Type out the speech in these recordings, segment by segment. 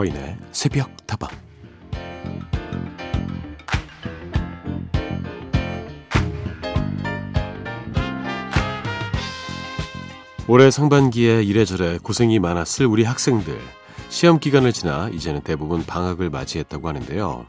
서인의 새벽 다방 올해 상반기에 이래저래 고생이 많았을 우리 학생들 시험 기간을 지나 이제는 대부분 방학을 맞이했다고 하는데요.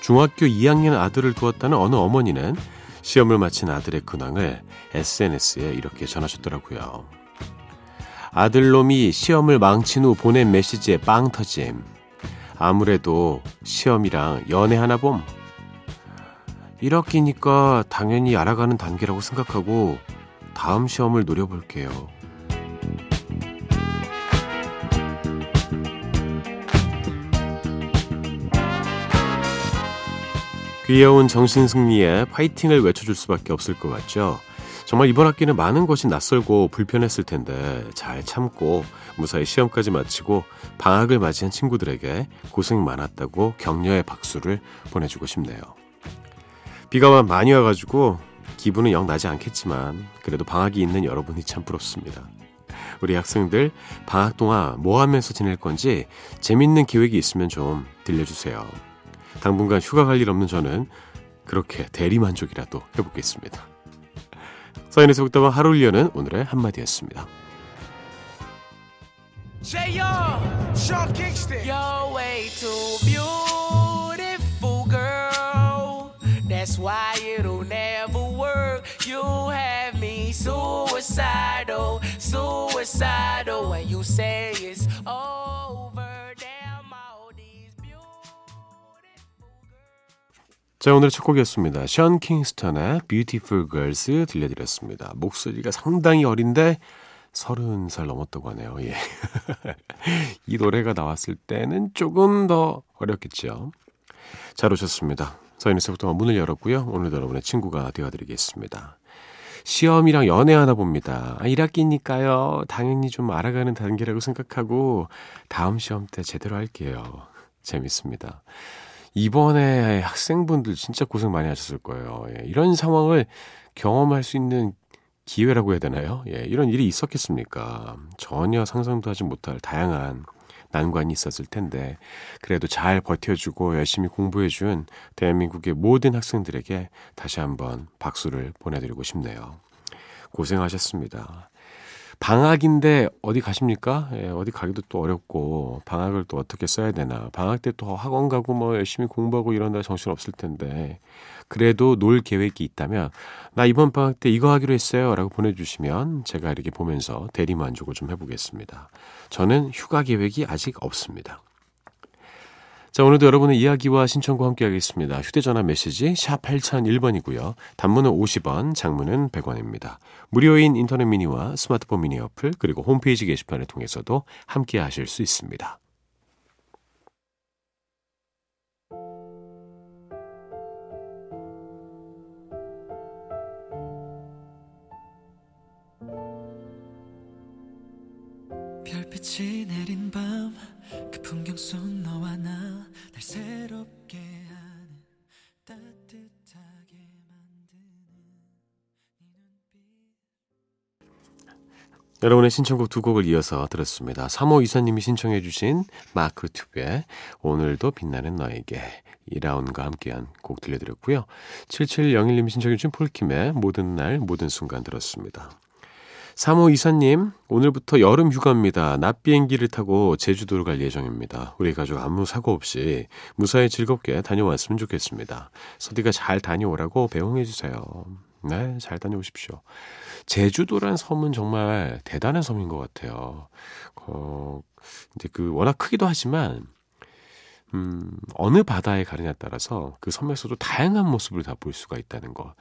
중학교 2학년 아들을 두었다는 어느 어머니는 시험을 마친 아들의 근황을 SNS에 이렇게 전하셨더라고요. 아들놈이 시험을 망친 후 보낸 메시지에 빵 터짐. 아무래도 시험이랑 연애 하나 봄. 1학기니까 당연히 알아가는 단계라고 생각하고 다음 시험을 노려볼게요. 귀여운 정신승리에 파이팅을 외쳐줄 수밖에 없을 것 같죠. 정말 이번 학기는 많은 것이 낯설고 불편했을 텐데 잘 참고 무사히 시험까지 마치고 방학을 맞이한 친구들에게 고생 많았다고 격려의 박수를 보내주고 싶네요. 비가 많이 와가지고 기분은 영 나지 않겠지만 그래도 방학이 있는 여러분이 참 부럽습니다. 우리 학생들 방학 동안 뭐 하면서 지낼 건지 재밌는 계획이 있으면 좀 들려주세요. 당분간 휴가 갈 일 없는 저는 그렇게 대리만족이라도 해보겠습니다. 사인에서 북다방 하루를 여는 오늘의 한마디였습니다. 자, 오늘 첫 곡이었습니다. 션 킹스턴의 Beautiful Girls 들려드렸습니다. 목소리가 상당히 어린데 서른 살 넘었다고 하네요. 예. 이 노래가 나왔을 때는 조금 더 어렸겠죠. 잘 오셨습니다. 서인에서부터 문을 열었고요. 오늘도 여러분의 친구가 되어드리겠습니다. 시험이랑 연애하나 봅니다. 아, 1학기니까요. 당연히 좀 알아가는 단계라고 생각하고 다음 시험 때 제대로 할게요. 재밌습니다. 이번에 학생분들 진짜 고생 많이 하셨을 거예요. 예, 이런 상황을 경험할 수 있는 기회라고 해야 되나요? 예, 이런 일이 있었겠습니까? 전혀 상상도 하지 못할 다양한 난관이 있었을 텐데, 그래도 잘 버텨주고 열심히 공부해준 대한민국의 모든 학생들에게 다시 한번 박수를 보내드리고 싶네요. 고생하셨습니다. 방학인데 어디 가십니까? 예, 어디 가기도 또 어렵고 방학을 또 어떻게 써야 되나? 방학 때 또 학원 가고 뭐 열심히 공부하고 이런다 정신 없을 텐데 그래도 놀 계획이 있다면 나 이번 방학 때 이거 하기로 했어요라고 보내주시면 제가 이렇게 보면서 대리 만족을 좀 해보겠습니다. 저는 휴가 계획이 아직 없습니다. 자, 오늘도 여러분의 이야기와 신청과 함께 하겠습니다. 휴대전화 메시지 샵 8001번이고요. 단문은 50원, 장문은 100원입니다. 무료인 인터넷 미니와 스마트폰 미니 어플, 그리고 홈페이지 게시판을 통해서도 함께 하실 수 있습니다. 별빛이 내린 밤 그 풍경 속 너와 나 날 새롭게 하는 따뜻하게 만드는 여러분의 신청곡 두 곡을 이어서 들었습니다. 3호 이사님이 신청해 주신 마크 튜브의 오늘도 빛나는 너에게 이라운과 함께한 곡 들려드렸고요. 7701님이 신청해 주신 폴킴의 모든 날 모든 순간 들었습니다. 3호 이사님, 오늘부터 여름 휴가입니다. 낮 비행기를 타고 제주도로 갈 예정입니다. 우리 가족 아무 사고 없이 무사히 즐겁게 다녀왔으면 좋겠습니다. 서디가 잘 다녀오라고 배웅해 주세요. 네, 잘 다녀오십시오. 제주도란 섬은 정말 대단한 섬인 것 같아요. 어, 이제 그 워낙 크기도 하지만, 음, 어느 바다에 가느냐에 따라서 그 섬에서도 다양한 모습을 다 볼 수가 있다는 거.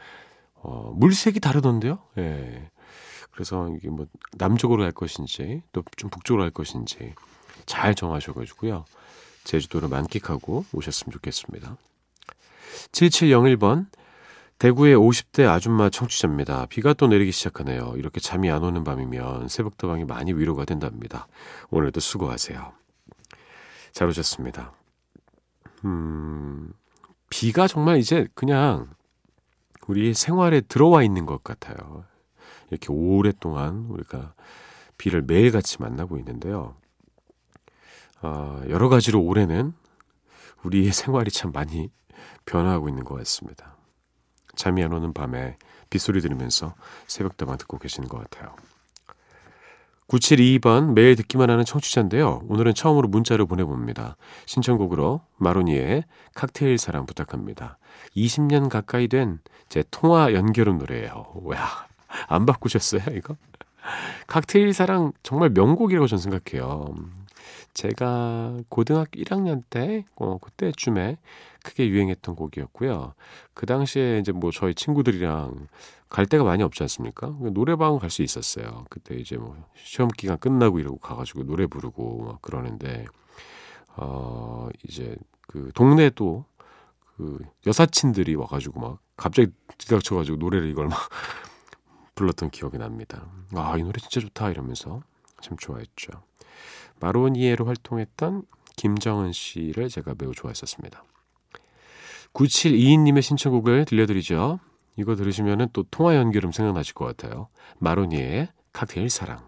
어, 물색이 다르던데요? 예. 그래서 이게 뭐 남쪽으로 갈 것인지 또 좀 북쪽으로 갈 것인지 잘 정하셔가지고요. 제주도를 만끽하고 오셨으면 좋겠습니다. 7701번 대구의 50대 아줌마 청취자입니다. 비가 또 내리기 시작하네요. 이렇게 잠이 안 오는 밤이면 새벽다방이 많이 위로가 된답니다. 오늘도 수고하세요. 잘 오셨습니다. 음, 비가 정말 이제 그냥 우리 생활에 들어와 있는 것 같아요. 이렇게 오랫동안 우리가 비를 매일같이 만나고 있는데요. 어, 여러 가지로 올해는 우리의 생활이 참 많이 변화하고 있는 것 같습니다. 잠이 안 오는 밤에 빗소리 들으면서 새벽다방 듣고 계시는 것 같아요. 9722번 매일 듣기만 하는 청취자인데요. 오늘은 처음으로 문자를 보내봅니다. 신청곡으로 마로니의 칵테일 사랑 부탁합니다. 20년 가까이 된 제 통화 연결음 노래예요. 와, 안 바꾸셨어요, 이거? 칵테일 사랑 정말 명곡이라고 저는 생각해요. 제가 고등학교 1학년 때, 어, 그때쯤에 크게 유행했던 곡이었고요. 그 당시에 이제 뭐 저희 친구들이랑 갈 데가 많이 없지 않습니까? 노래방 갈 수 있었어요. 그때 이제 뭐 시험 기간 끝나고 이러고 가가지고 노래 부르고 막 그러는데, 어, 이제 그 동네도 그 여사친들이 와가지고 막 갑자기 뒤닥쳐가지고 노래를 이걸 막 불렀던 기억이 납니다. 아, 이 노래 진짜 좋다 이러면서 참 좋아했죠. 마로니에로 활동했던 김정은 씨를 제가 매우 좋아했었습니다. 9722님의 신청곡을 들려드리죠. 이거 들으시면 또 통화 연결음 생각나실 것 같아요. 마로니에의 칵테일 사랑.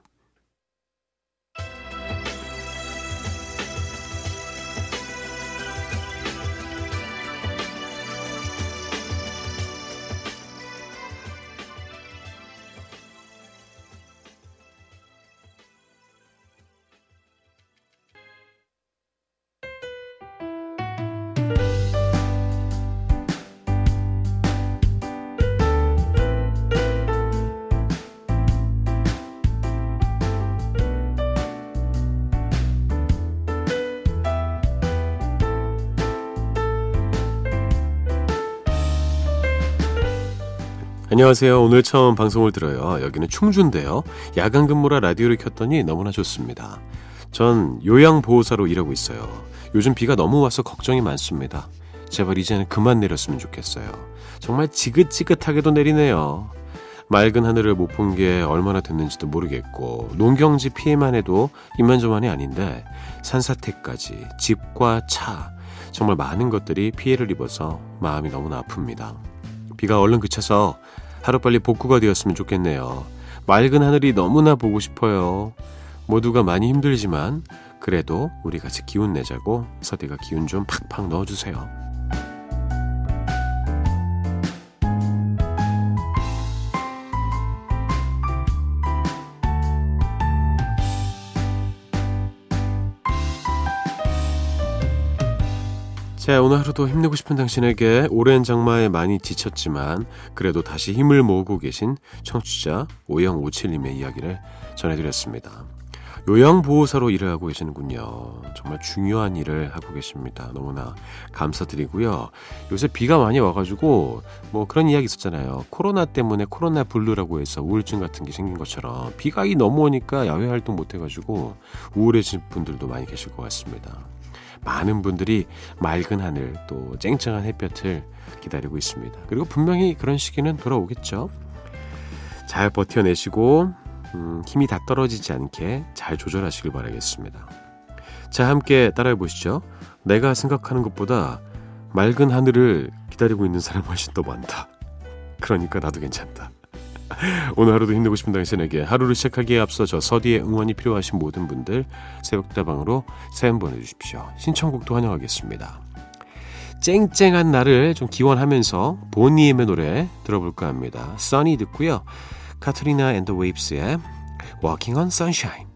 안녕하세요. 오늘 처음 방송을 들어요. 여기는 충주인데요. 야간 근무라 라디오를 켰더니 너무나 좋습니다. 전 요양보호사로 일하고 있어요. 요즘 비가 너무 와서 걱정이 많습니다. 제발 이제는 그만 내렸으면 좋겠어요. 정말 지긋지긋하게도 내리네요. 맑은 하늘을 못 본 게 얼마나 됐는지도 모르겠고 농경지 피해만 해도 이만저만이 아닌데 산사태까지 집과 차 정말 많은 것들이 피해를 입어서 마음이 너무나 아픕니다. 비가 얼른 그쳐서 하루빨리 복구가 되었으면 좋겠네요. 맑은 하늘이 너무나 보고 싶어요. 모두가 많이 힘들지만 그래도 우리 같이 기운 내자고 서디가 기운 좀 팍팍 넣어주세요. 자, 오늘 하루도 힘내고 싶은 당신에게 오랜 장마에 많이 지쳤지만 그래도 다시 힘을 모으고 계신 청취자 오영오칠님의 이야기를 전해드렸습니다. 요양보호사로 일을 하고 계시는군요. 정말 중요한 일을 하고 계십니다. 너무나 감사드리고요. 요새 비가 많이 와가지고 뭐 그런 이야기 있었잖아요. 코로나 때문에 코로나 블루라고 해서 우울증 같은 게 생긴 것처럼 비가 이 너무 오니까 야외 활동 못 해가지고 우울해진 분들도 많이 계실 것 같습니다. 많은 분들이 맑은 하늘 또 쨍쨍한 햇볕을 기다리고 있습니다. 그리고 분명히 그런 시기는 돌아오겠죠. 잘 버텨내시고 음, 힘이 다 떨어지지 않게 잘 조절하시길 바라겠습니다. 자, 함께 따라해 보시죠. 내가 생각하는 것보다 맑은 하늘을 기다리고 있는 사람 훨씬 더 많다. 그러니까 나도 괜찮다. 오늘 하루도 힘내고 싶은 당신에게 하루를 시작하기에 앞서 저 서디의 응원이 필요하신 모든 분들 새벽다방으로 사연 보내주십시오. 신청곡도 환영하겠습니다. 쨍쨍한 날을 좀 기원하면서 보니엠의 노래 들어볼까 합니다. 써니 듣고요. 카트리나 앤더 웨이브스의 Walking on Sunshine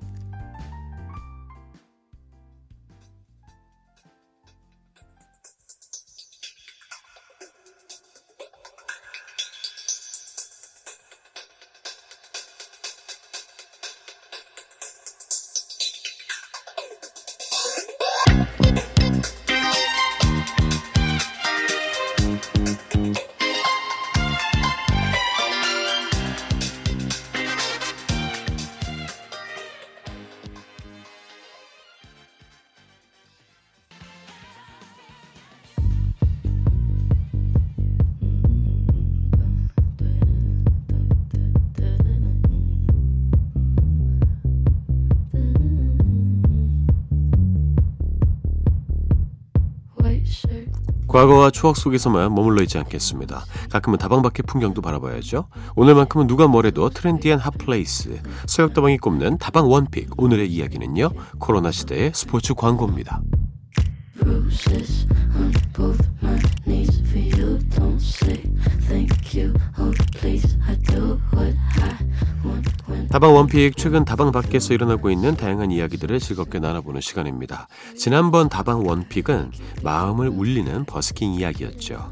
과거와 추억 속에서만 머물러 있지 않겠습니다. 가끔은 다방 밖의 풍경도 바라봐야죠. 오늘만큼은 누가 뭐래도 trendy한 hot place, 새벽다방이 꼽는 다방 one pick. 오늘의 이야기는요. 코로나 시대의 스포츠 광고입니다. 다방 one pick 최근 다방 밖에서 일어나고 있는 다양한 이야기들을 즐겁게 나눠보는 시간입니다. 지난번 다방 원픽은 마음을 울리는 버스킹 이야기였죠.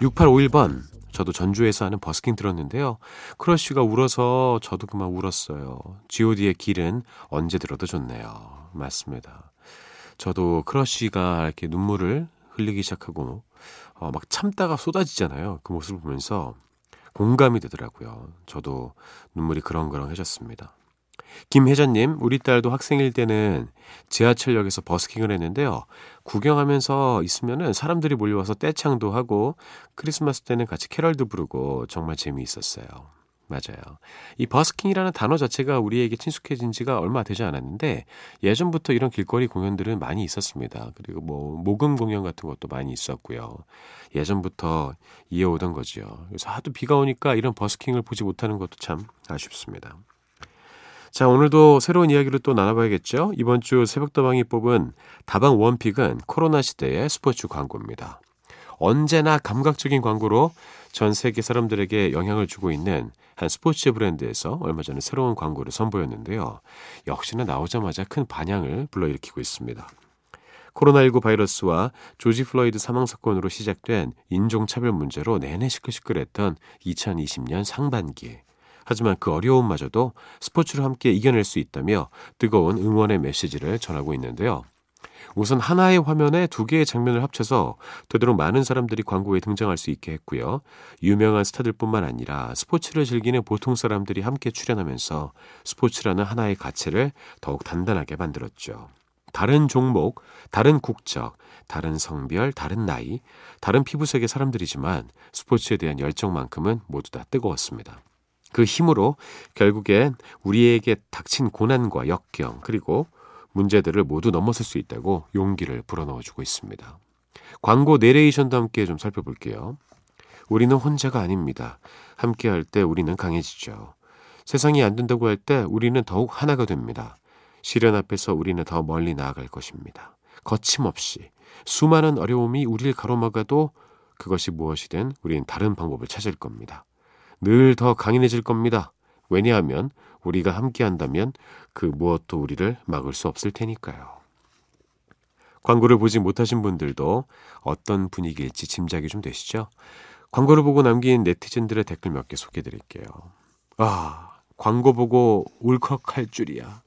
6851번 저도 전주에서 하는 버스킹 들었는데요. 크러쉬가 울어서 저도 그만 울었어요. god의 길은 언제 들어도 좋네요. 맞습니다. 저도 크러쉬가 이렇게 눈물을 흘리기 시작하고 어, 막 참다가 쏟아지잖아요. 그 모습을 보면서 공감이 되더라고요. 저도 눈물이 그렁그렁해졌습니다. 김혜자님, 우리 딸도 학생일 때는 지하철역에서 버스킹을 했는데요. 구경하면서 있으면은 사람들이 몰려와서 떼창도 하고 크리스마스 때는 같이 캐럴도 부르고 정말 재미있었어요. 맞아요. 이 버스킹이라는 단어 자체가 우리에게 친숙해진 지가 얼마 되지 않았는데 예전부터 이런 길거리 공연들은 많이 있었습니다. 그리고 뭐 모금 공연 같은 것도 많이 있었고요. 예전부터 이어오던 거죠. 그래서 하도 비가 오니까 이런 버스킹을 보지 못하는 것도 참 아쉽습니다. 자, 오늘도 새로운 이야기를 또 나눠봐야겠죠? 이번 주 새벽다방이 뽑은 다방 one pick은 코로나 시대의 스포츠 광고입니다. 언제나 감각적인 광고로 전 세계 사람들에게 영향을 주고 있는 한 스포츠 브랜드에서 얼마 전에 새로운 광고를 선보였는데요. 역시나 나오자마자 큰 반향을 불러일으키고 있습니다. 코로나19 바이러스와 조지 플로이드 사망 사건으로 시작된 인종차별 문제로 내내 시끌시끌했던 2020년 상반기. 하지만 그 어려움마저도 스포츠로 함께 이겨낼 수 있다며 뜨거운 응원의 메시지를 전하고 있는데요. 우선 하나의 화면에 두 개의 장면을 합쳐서 되도록 많은 사람들이 광고에 등장할 수 있게 했고요. 유명한 스타들뿐만 아니라 스포츠를 즐기는 보통 사람들이 함께 출연하면서 스포츠라는 하나의 가치를 더욱 단단하게 만들었죠. 다른 종목, 다른 국적, 다른 성별, 다른 나이, 다른 피부색의 사람들이지만 스포츠에 대한 열정만큼은 모두 다 뜨거웠습니다. 그 힘으로 결국엔 우리에게 닥친 고난과 역경, 그리고 문제들을 모두 넘어설 수 있다고 용기를 불어넣어 주고 있습니다. 광고 내레이션도 함께 좀 살펴볼게요. 우리는 혼자가 아닙니다. 함께 할 때 우리는 강해지죠. 세상이 안 된다고 할 때 우리는 더욱 하나가 됩니다. 시련 앞에서 우리는 더 멀리 나아갈 것입니다. 거침없이 수많은 어려움이 우리를 가로막아도 그것이 무엇이든 우리는 다른 방법을 찾을 겁니다. 늘 더 강인해질 겁니다. 왜냐하면 우리가 함께 한다면 그 무엇도 우리를 막을 수 없을 테니까요. 광고를 보지 못하신 분들도 어떤 분위기일지 짐작이 좀 되시죠? 광고를 보고 남긴 네티즌들의 댓글 몇 개 소개해 드릴게요. 아, 광고 보고 울컥할 줄이야.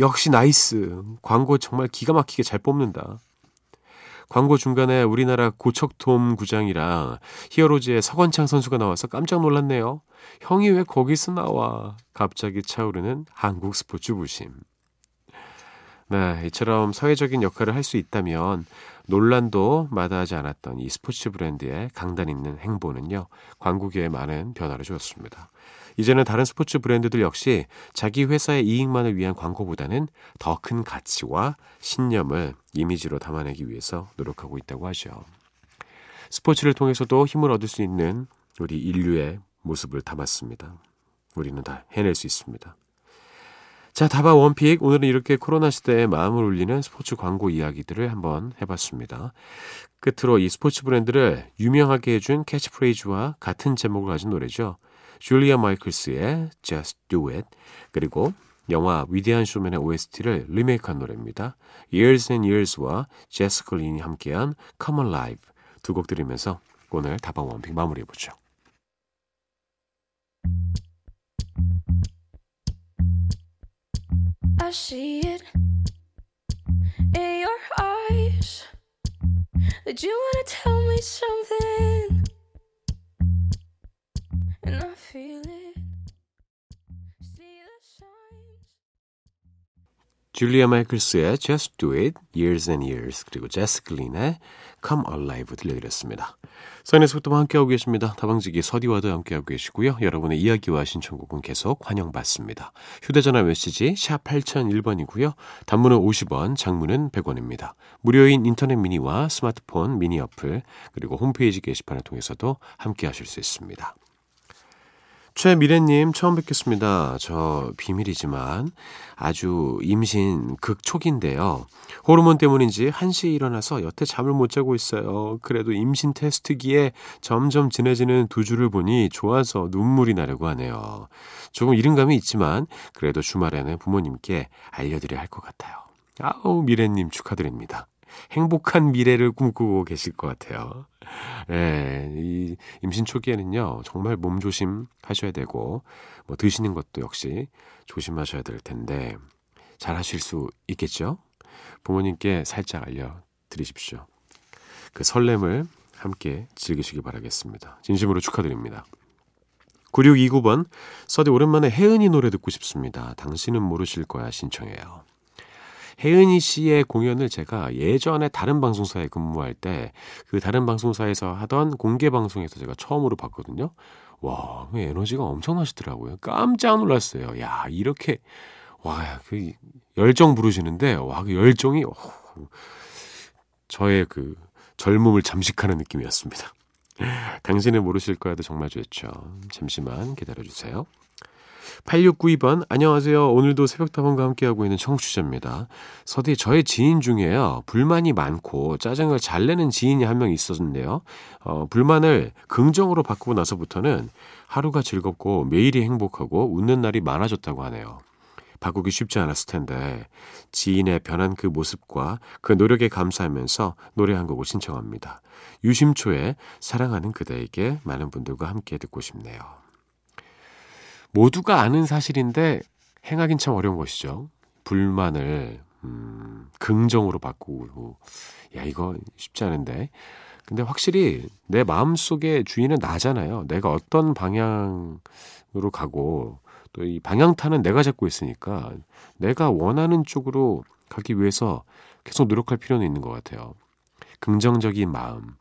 역시 nice. 광고 정말 기가 막히게 잘 뽑는다. 광고 중간에 우리나라 고척돔 구장이랑 히어로즈의 서건창 선수가 나와서 깜짝 놀랐네요. 형이 왜 거기서 나와? 갑자기 차오르는 한국 스포츠 부심. 네, 이처럼 사회적인 역할을 할 수 있다면 논란도 마다하지 않았던 이 스포츠 브랜드의 강단 있는 행보는요, 광고계에 많은 변화를 주었습니다. 이제는 다른 스포츠 브랜드들 역시 자기 회사의 이익만을 위한 광고보다는 더 큰 가치와 신념을 이미지로 담아내기 위해서 노력하고 있다고 하죠. 스포츠를 통해서도 힘을 얻을 수 있는 우리 인류의 모습을 담았습니다. 우리는 다 해낼 수 있습니다. 자, 다방 one pick. 오늘은 이렇게 코로나 시대에 마음을 울리는 스포츠 광고 이야기들을 한번 해봤습니다. 끝으로 이 스포츠 브랜드를 유명하게 해준 캐치프레이즈와 같은 제목을 가진 노래죠. 줄리아 마이클스의 Just Do It 그리고 영화 위대한 쇼맨의 OST를 리메이크한 노래입니다. Years and Years와 제스 클린이 함께한 Come Alive 두 곡 들으면서 오늘 다방 원픽 마무리해보죠. I see it in your eyes that you wanna tell me something 줄리아 마이클스의 Just Do It, Years and Years, 그리고 제스 클린의 Come Alive 들려드렸습니다. 선에서부터 함께하고 계십니다. 다방지기 서디와도 함께하고 계시고요. 여러분의 이야기와 신청곡은 계속 환영받습니다. 휴대전화 메시지 샵 8001번이고요. 단문은 50원, 장문은 100원입니다. 무료인 인터넷 미니와 스마트폰 미니 어플, 그리고 홈페이지 게시판을 통해서도 함께하실 수 있습니다. 최미래님 처음 뵙겠습니다. 저 비밀이지만 아주 임신 극초기인데요. 호르몬 때문인지 1시에 일어나서 여태 잠을 못 자고 있어요. 그래도 임신 테스트기에 점점 진해지는 두 줄을 보니 좋아서 눈물이 나려고 하네요. 조금 이른 감이 있지만 그래도 주말에는 부모님께 알려드려야 할 것 같아요. 아우 미래님 축하드립니다. 행복한 미래를 꿈꾸고 계실 것 같아요. 예, 이 임신 초기에는요, 정말 몸 조심 하셔야 되고, 뭐 드시는 것도 역시 조심하셔야 될 텐데, 잘 하실 수 있겠죠? 부모님께 살짝 알려드리십시오. 그 설렘을 함께 즐기시기 바라겠습니다. 진심으로 축하드립니다. 9629번, 서디 오랜만에 혜은이 노래 듣고 싶습니다. 당신은 모르실 거야 신청해요. 혜은이 씨의 공연을 제가 예전에 다른 방송사에 근무할 때 그 다른 방송사에서 하던 공개 방송에서 제가 처음으로 봤거든요. 와, 그 에너지가 엄청나시더라고요. 깜짝 놀랐어요. 야, 이렇게 와, 그 열정 부르시는데 와, 그 열정이 오, 저의 그 젊음을 잠식하는 느낌이었습니다. 당신은 모르실 거야도 정말 좋죠. 잠시만 기다려 주세요. 8692번, 안녕하세요. 오늘도 새벽다방과 함께하고 있는 청취자입니다. 서디, 저의 지인 중에요. 불만이 많고 짜증을 잘 내는 지인이 한 명 있었는데요. 어, 불만을 긍정으로 바꾸고 나서부터는 하루가 즐겁고 매일이 행복하고 웃는 날이 많아졌다고 하네요. 바꾸기 쉽지 않았을 텐데 지인의 변한 그 모습과 그 노력에 감사하면서 노래 한 곡을 신청합니다. 유심초에 사랑하는 그대에게 많은 분들과 함께 듣고 싶네요. 모두가 아는 사실인데 행하긴 참 어려운 것이죠. 불만을 음, 긍정으로 바꾸고 야 이거 쉽지 않은데 근데 확실히 내 마음속에 주인은 나잖아요. 내가 어떤 방향으로 가고 또 이 방향타는 내가 잡고 있으니까 내가 원하는 쪽으로 가기 위해서 계속 노력할 필요는 있는 것 같아요. 긍정적인 마음,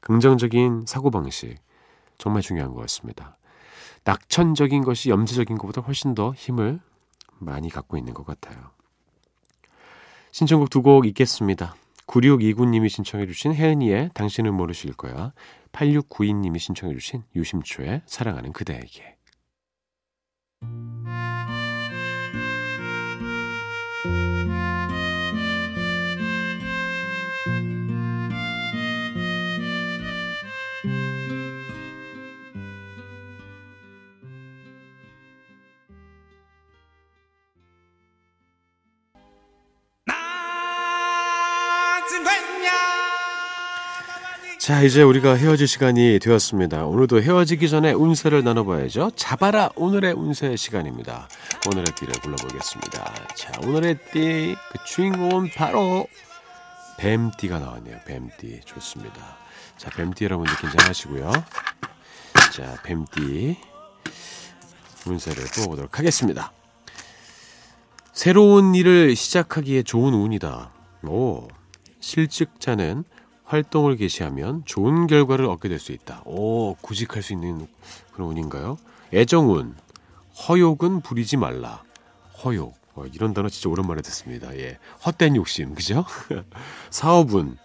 긍정적인 사고방식 정말 중요한 것 같습니다. 낙천적인 것이 염세적인 것보다 훨씬 더 힘을 많이 갖고 있는 것 같아요. 신청곡 두 곡 있겠습니다. 9629님이 신청해 주신 혜은이의 당신은 모르실 거야. 8692님이 신청해 주신 유심초의 사랑하는 그대에게. 자, 이제 우리가 헤어질 시간이 되었습니다. 오늘도 헤어지기 전에 운세를 나눠봐야죠. 잡아라 오늘의 운세 시간입니다. 오늘의 띠를 불러보겠습니다. 자, 오늘의 띠, 그 주인공은 바로 뱀띠가 나왔네요. 뱀띠. 좋습니다. 자, 뱀띠 여러분들 긴장하시고요. 자, 뱀띠 운세를 뽑아보도록 하겠습니다. 새로운 일을 시작하기에 좋은 운이다. 오, 실직자는 활동을 개시하면 좋은 결과를 얻게 될 수 있다. 오, 구직할 수 있는 그런 운인가요? 애정운, 허욕은 부리지 말라. 허욕. 어, 이런 단어 진짜 오랜만에 듣습니다. 예. 헛된 욕심, 그죠? 사업운,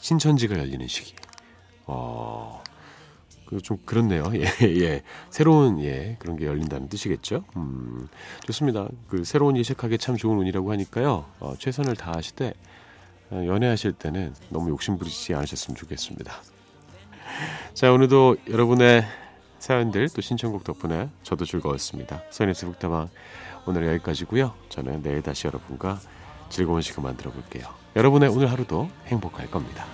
신천지가 열리는 시기. 어, 좀 그렇네요. 예, 예. 새로운, 예, 그런 게 열린다는 뜻이겠죠? 음, 좋습니다. 그 새로운 일 시작하기 참 좋은 운이라고 하니까요. 어, 최선을 다하시되, 어, 연애하실 때는 너무 욕심 부리지 않으셨으면 좋겠습니다. 자, 오늘도 여러분의 사연들 또 신청곡 덕분에 저도 즐거웠습니다. 선의스 북다방 오늘 여기까지고요. 저는 내일 다시 여러분과 즐거운 시간 만들어 볼게요. 여러분의 오늘 하루도 행복할 겁니다.